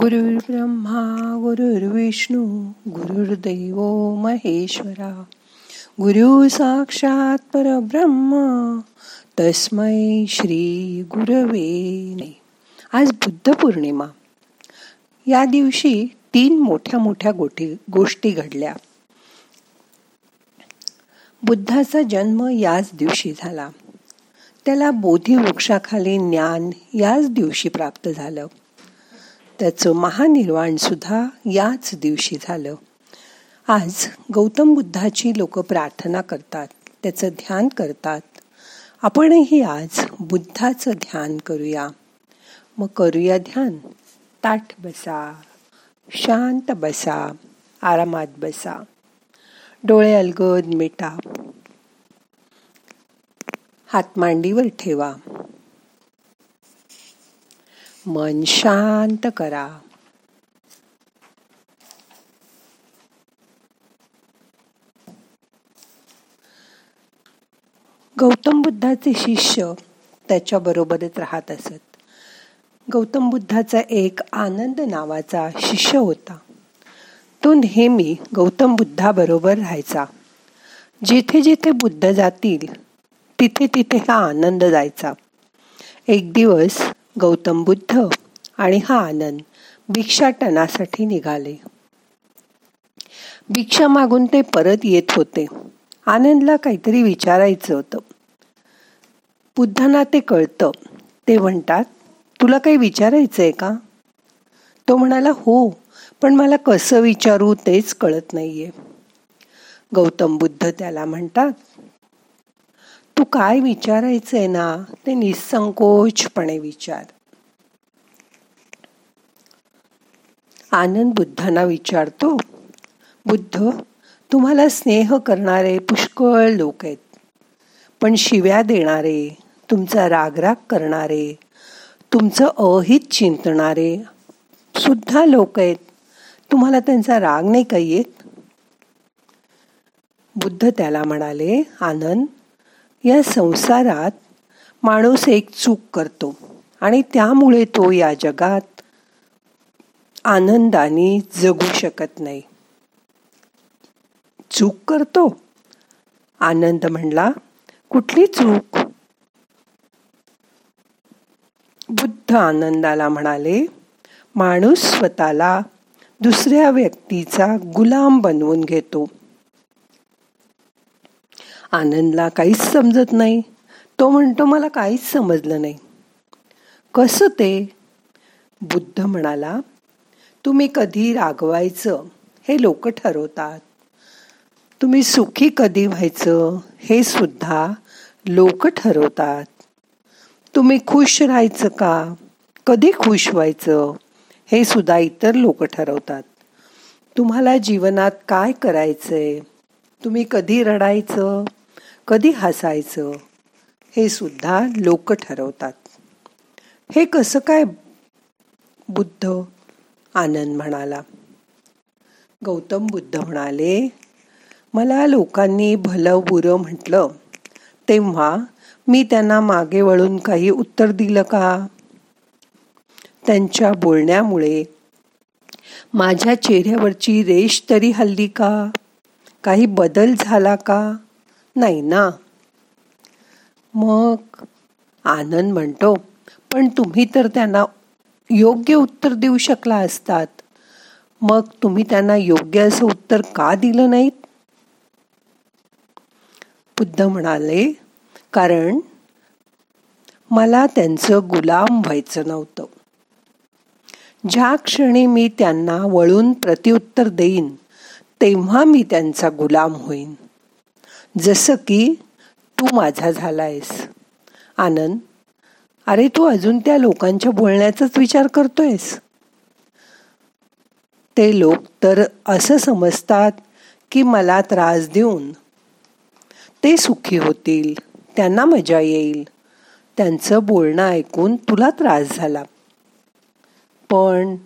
ब्रह्मा गुरुर्विष्णू गुरुर्दैव महेश्वरा गुरु साक्षात परब्रह्म तस्मै श्री गुरवे आज बुद्ध पौर्णिमा या दिवशी तीन मोठ्या मोठ्या गोटी गोष्टी घडल्या. बुद्धाचा जन्म याच दिवशी झाला. त्याला बोधी वृक्षाखाली ज्ञान याच दिवशी प्राप्त झालं. त्याचं महानिर्वाण सुद्धा याच दिवशी झालं. आज गौतम बुद्धाची लोक प्रार्थना करतात त्याचं ध्यान करतात. आपणही आज बुद्धाचं ध्यान करूया. मग करूया ध्यान. ताठ बसा. शांत बसा. आरामात बसा. डोळे अलगद मिटा. हात मांडीवर ठेवा. मन शांत करा. गौतम बुद्धाचे शिष्य त्याच्या बरोबरच राहत असत. गौतम बुद्धाचा एक आनंद नावाचा शिष्य होता. तो नेहमी गौतम बुद्धाबरोबर राहायचा. जिथे जिथे बुद्ध जातील तिथे तिथे हा आनंद जायचा. एक दिवस गौतम बुद्ध आणि हा आनंद भिक्षाटनासाठी निघाले. भिक्षा मागून ते परत येत होते. आनंदला काहीतरी विचारायचं होतं. बुद्धांना ते कळतं. ते म्हणतात तुला काही विचारायचं आहे का? तो म्हणाला हो पण मला कसं विचारू तेच कळत नाहीये. गौतम बुद्ध त्याला म्हणतात तू काय विचारायचंय ना ते निसंकोचपणे विचार. आनंद बुद्धांना विचारतो बुद्ध तुम्हाला स्नेह करणारे पुष्कळ लोक आहेत. पण शिव्या देणारे तुमचा रागराग करणारे तुमचं अहित चिंतणारे सुद्धा लोक आहेत. तुम्हाला त्यांचा राग नाही काही येत? बुद्ध त्याला म्हणाले आनंद या संसारात माणूस एक चूक करतो आणि त्यामुळे तो या जगात आनंदाने जगू शकत नाही. चूक करतो. आनंद म्हणला कुठली चूक? बुद्ध आनंदाला म्हणाले माणूस स्वतःला दुसऱ्या व्यक्तीचा गुलाम बनवून घेतो. आनंदला काहीच समजत नाही. तो म्हणतो मला काहीच समजलं नाही. कसं ते? बुद्ध म्हणाला तुम्ही कधी रागवायचं? हे लोक ठरवतात. तुम्ही सुखी कधी व्हायचं? हे सुद्धा लोक ठरवतात. तुम्ही खुश राहायचं का? कधी खुश व्हायचं? हे सुद्धा इतर लोक ठरवतात. तुम्हाला जीवनात काय करायचंय? तुम्ही कधी रडायचं? कधी हसायचं हे सुद्धा लोक ठरवतात. हे कसं काय बुद्ध आनंद म्हणाला? गौतम बुद्ध म्हणाले मला लोकांनी भलं बुरं म्हटलं तेव्हा मी त्यांना मागे वळून काही उत्तर दिलं का? त्यांच्या बोलण्यामुळे माझ्या चेहऱ्यावरची रेष तरी हल्ली का? काही बदल झाला का? नाही ना. मग आनंद म्हणतो पण तुम्ही तर त्यांना योग्य उत्तर देऊ शकला असतात. मग तुम्ही त्यांना योग्य असं उत्तर का दिलं नाहीत? बुद्ध म्हणाले कारण मला त्यांचं गुलाम व्हायचं नव्हतं. ज्या क्षणी मी त्यांना वळून प्रत्युत्तर देईन तेव्हा मी त्यांचा गुलाम होईन. जसं की तू माझा झालायस. आनंद अरे तू अजून त्या लोकांच्या बोलण्याचाच विचार करतोयस? ते लोक तर असं समजतात की मला त्रास देऊन. ते सुखी होतील त्यांना मजा येईल. त्यांचं बोलणं ऐकून तुला त्रास झाला. पण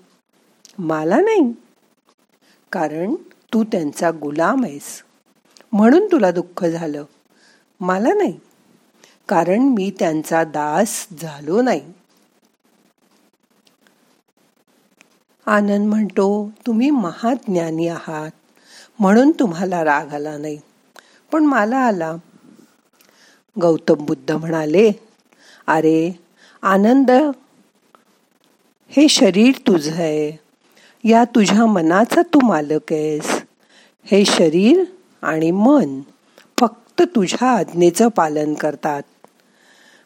मला नाही. कारण तू त्यांचा गुलाम आहेस. म्हणून तुला दुःख झालं. मला नाही. कारण मी त्यांचा दास झालो नाही. आनंद म्हणतो तुम्ही महाज्ञानी आहात. म्हणून तुम्हाला राग आला नाही. पण मला आला. गौतम बुद्ध म्हणाले अरे आनंद हे शरीर तुझ आहे. या तुझ्या मनाचा तू मालक आहेस. हे शरीर आणि मन फक्त तुझ्या आज्ञेचं पालन करतात.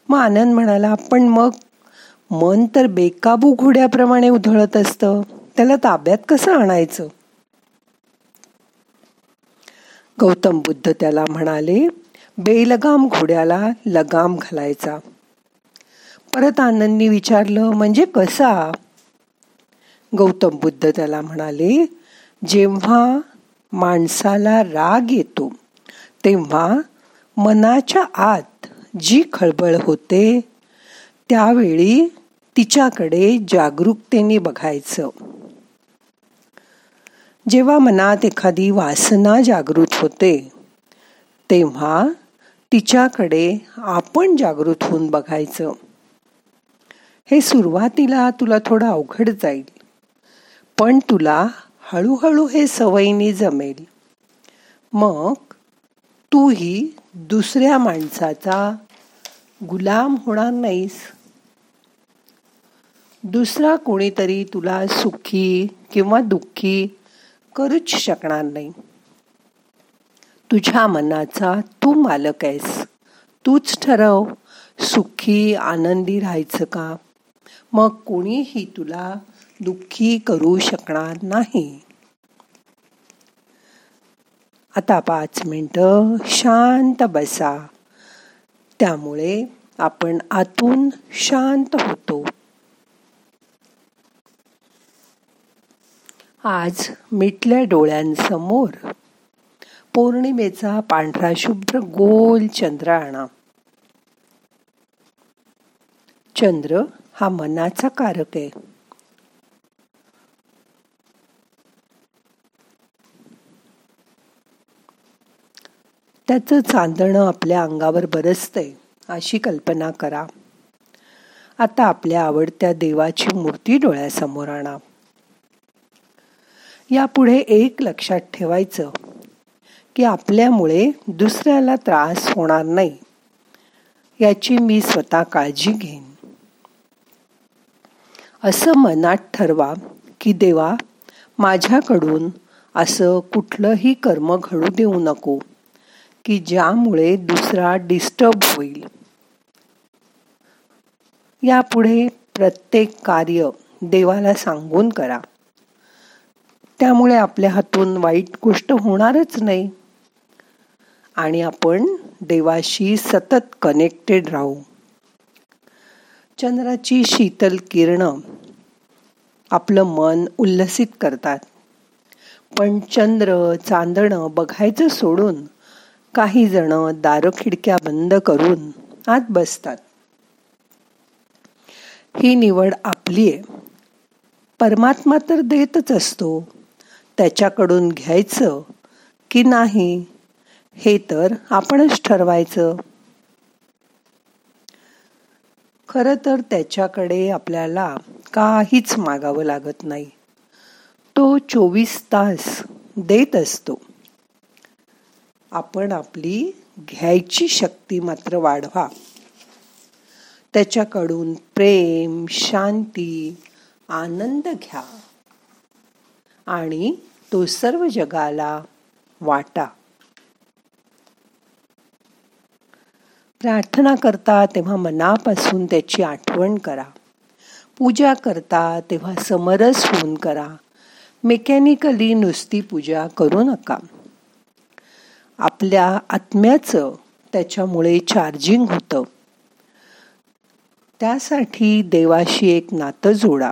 मग आनंद म्हणाला पण मग मन तर बेकाबू घोड्याप्रमाणे उधळत असतं. त्याला ताब्यात कसं आणायचं? गौतम बुद्ध त्याला म्हणाले बेलगाम घोड्याला लगाम घालायचा. परत आनंदनी विचारलं म्हणजे कसा? गौतम बुद्ध त्याला म्हणाले जेव्हा माणसाला राग येतो तेव्हा मनाच्या आत जी खळबळ होते त्यावेळी तिच्याकडे जागरूकतेने बघायचं. जेव्हा मनात एखादी वासना जागृत होते तेव्हा तिच्याकडे आपण जागृत होऊन बघायचं. हे सुरुवातीला तुला थोडं अवघड जाईल पण तुला हळूहळू हे सवयीने जमेल. मग तूही दुसऱ्या माणसाचा गुलाम होणार नाहीस. दुसरा कोणीतरी तुला सुखी किंवा दुःखी करूच शकणार नाही. तुझ्या मनाचा तू मालक आहेस. तूच ठरव सुखी आनंदी राहायचं का? मग कोणीही तुला दुःखी करू शकणार नाही. आता पाच मिनटं शांत बसा. त्यामुळे आपण आतून शांत होतो. आज मिटल्या डोळ्यांसमोर पौर्णिमेचा पांढरा शुभ्र गोल चंद्र आणा. चंद्र हा मनाचा कारक आहे. त्याचं चांदणं आपल्या अंगावर बरसतंय अशी कल्पना करा. आता आपल्या आवडत्या देवाची मूर्ती डोळ्यासमोर आणा. यापुढे एक लक्षात ठेवायचं की आपल्यामुळे दुसऱ्याला त्रास होणार नाही याची मी स्वतः काळजी घेईन. असं मनात ठरवा की देवा माझ्याकडून असं कुठलंही कर्म घडू देऊ नको. की ज्यामुळे दुसरा डिस्टर्ब होईल. यापुढे प्रत्येक कार्य देवाला सांगून करा. त्यामुळे आपल्या हातून वाईट गोष्ट होणारच नाही. आणि आपण देवाशी सतत कनेक्टेड राहू. चंद्राची शीतल किरण आपलं मन उल्लसित करतात. पण चंद्र चांदणं बघायचं सोडून काही जण दार खिडक्या बंद करून आत बसतात. ही निवड आपली आहे. परमात्मा तर देतच असतो. त्याच्याकडून घ्यायचं की नाही हे तर आपणच ठरवायचं. खरं तर त्याच्याकडे आपल्याला काहीच मागावं लागत नाही. तो चोवीस तास देत असतो. आपण आपली घ्यायची शक्ती मात्र वाढवा. त्याच्याकडून प्रेम शांती आनंद घ्या. आणि तो सर्व जगाला वाटा. प्रार्थना करता तेव्हा मनापासून त्याची आठवण करा. पूजा करता तेव्हा समरस होऊन करा. मेकॅनिकली नुसती पूजा करू नका. आपल्या आत्म्याचं त्याच्यामुळे चार्जिंग होतं. त्यासाठी देवाशी एक नातं जोडा.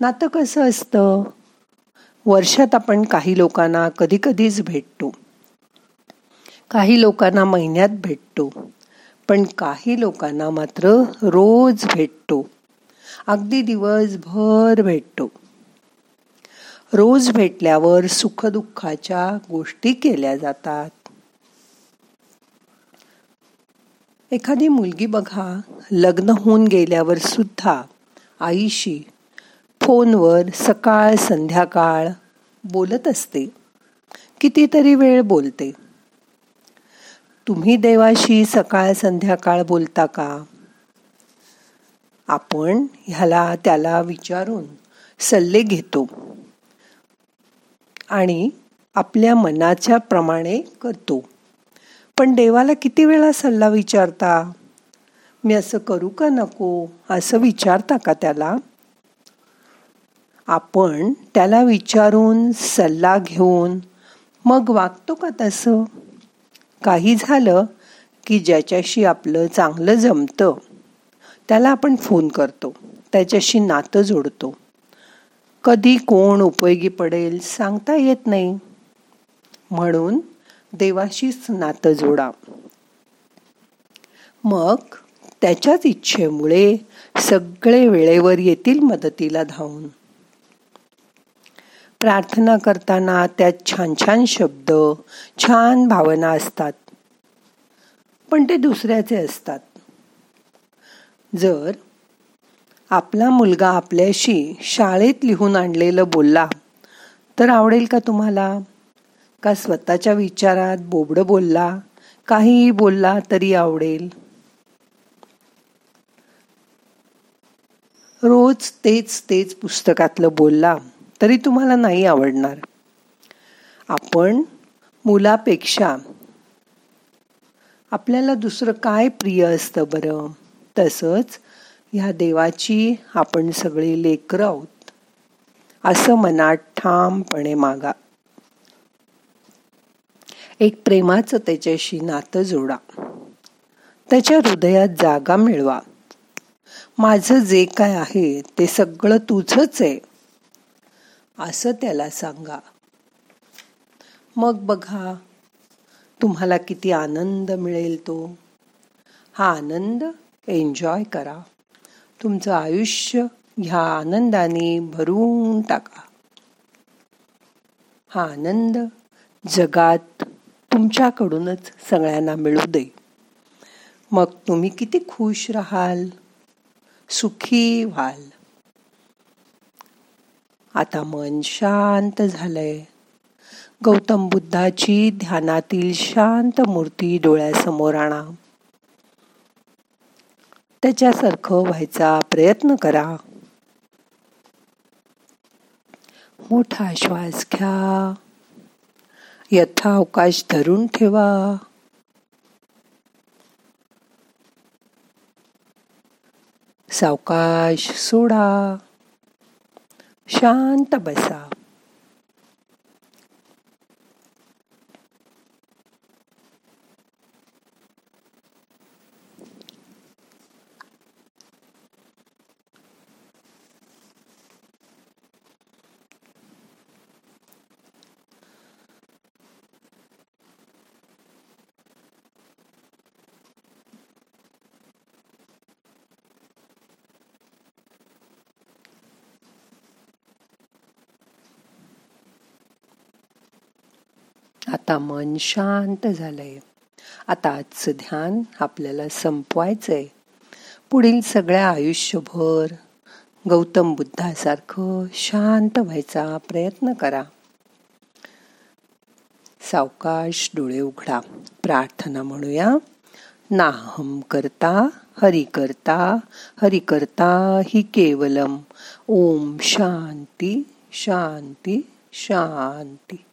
नातं कसं असतं? वर्षात आपण काही लोकांना कधी कधीच भेटतो. काही लोकांना महिन्यात भेटतो. पण काही लोकांना मात्र रोज भेटतो. अगदी दिवसभर भेटतो. रोज भेटल्यावर सुखदुःखाच्या गोष्टी केल्या जातात. एखादी मुलगी बघा लग्न होऊन गेल्यावर सुद्धा आईशी फोनवर सकाळ संध्याकाळ बोलत असते. कितीतरी वेळ बोलते. तुम्ही देवाशी सकाळ संध्याकाळ बोलता का? आपण ह्याला त्याला विचारून सल्ले घेतो. आणि आपल्या मनाच्या प्रमाणे करतो. पण देवाला किती वेळा सल्ला विचारता? मी असं करू का नको? असं विचारता का त्याला? आपण त्याला विचारून सल्ला घेऊन मग वागतो का तसं? काही झालं की ज्याच्याशी आपलं चांगलं जमतं त्याला आपण फोन करतो त्याच्याशी नातं जोडतो. कधी कोण उपयोगी पडेल सांगता येत नाही. म्हणून देवाशीच नातं जोडा. मग त्याच्याच इच्छेमुळे सगळे वेळेवर येतील मदतीला धावून. प्रार्थना करताना त्यात छान छान शब्द छान भावना असतात. पण ते दुसऱ्याचे असतात. जर आपला मुलगा आपल्याशी शाळेत लिहून आणलेलं बोलला. तर आवडेल का तुम्हाला? का स्वतःच्या विचारात बोबड बोलला? काहीही बोलला तरी आवडेल. रोज तेच तेच पुस्तकातलं बोलला तरी तुम्हाला नाही आवडणार. आपण मुलापेक्षा आपल्याला दुसरं काय प्रिय असतं बरं? तसंच ह्या देवाची आपण सगळी लेकरं आहोत. असं मनात ठामपणे मागा. एक प्रेमाचं त्याच्याशी नातं जोडा. त्याच्या हृदयात जागा मिळवा. माझं जे काय आहे ते सगळं तुझंच आहे. असं त्याला सांगा. मग बघा तुम्हाला किती आनंद मिळेल तो. हा आनंद एन्जॉय करा. तुमचं आयुष्य ह्या आनंदाने भरून टाका. हा आनंद जगात तुमच्याकडूनच सगळ्यांना मिळू दे. मग तुम्ही किती खुश राहाल? सुखी व्हाल. आता मन शांत झालंय. गौतम बुद्धाची ध्यानातील शांत मूर्ती डोळ्यासमोर आणा. त्याच्यासारखं व्हायचा प्रयत्न करा. मोठा श्वास घ्या. यथा अवकाश धरून ठेवा. सावकाश सोडा. शांत बसा. आता मन शांत झालंय. आता आजचं ध्यान आपल्याला संपवायचंय. पुढील सगळ्या आयुष्यभर गौतम बुद्धासारखं शांत व्हायचा प्रयत्न करा. सावकाश डोळे उघडा. प्रार्थना म्हणूया. नाहम करता हरि करता हरि करता हि केवलम. ओम शांती शांती शांती.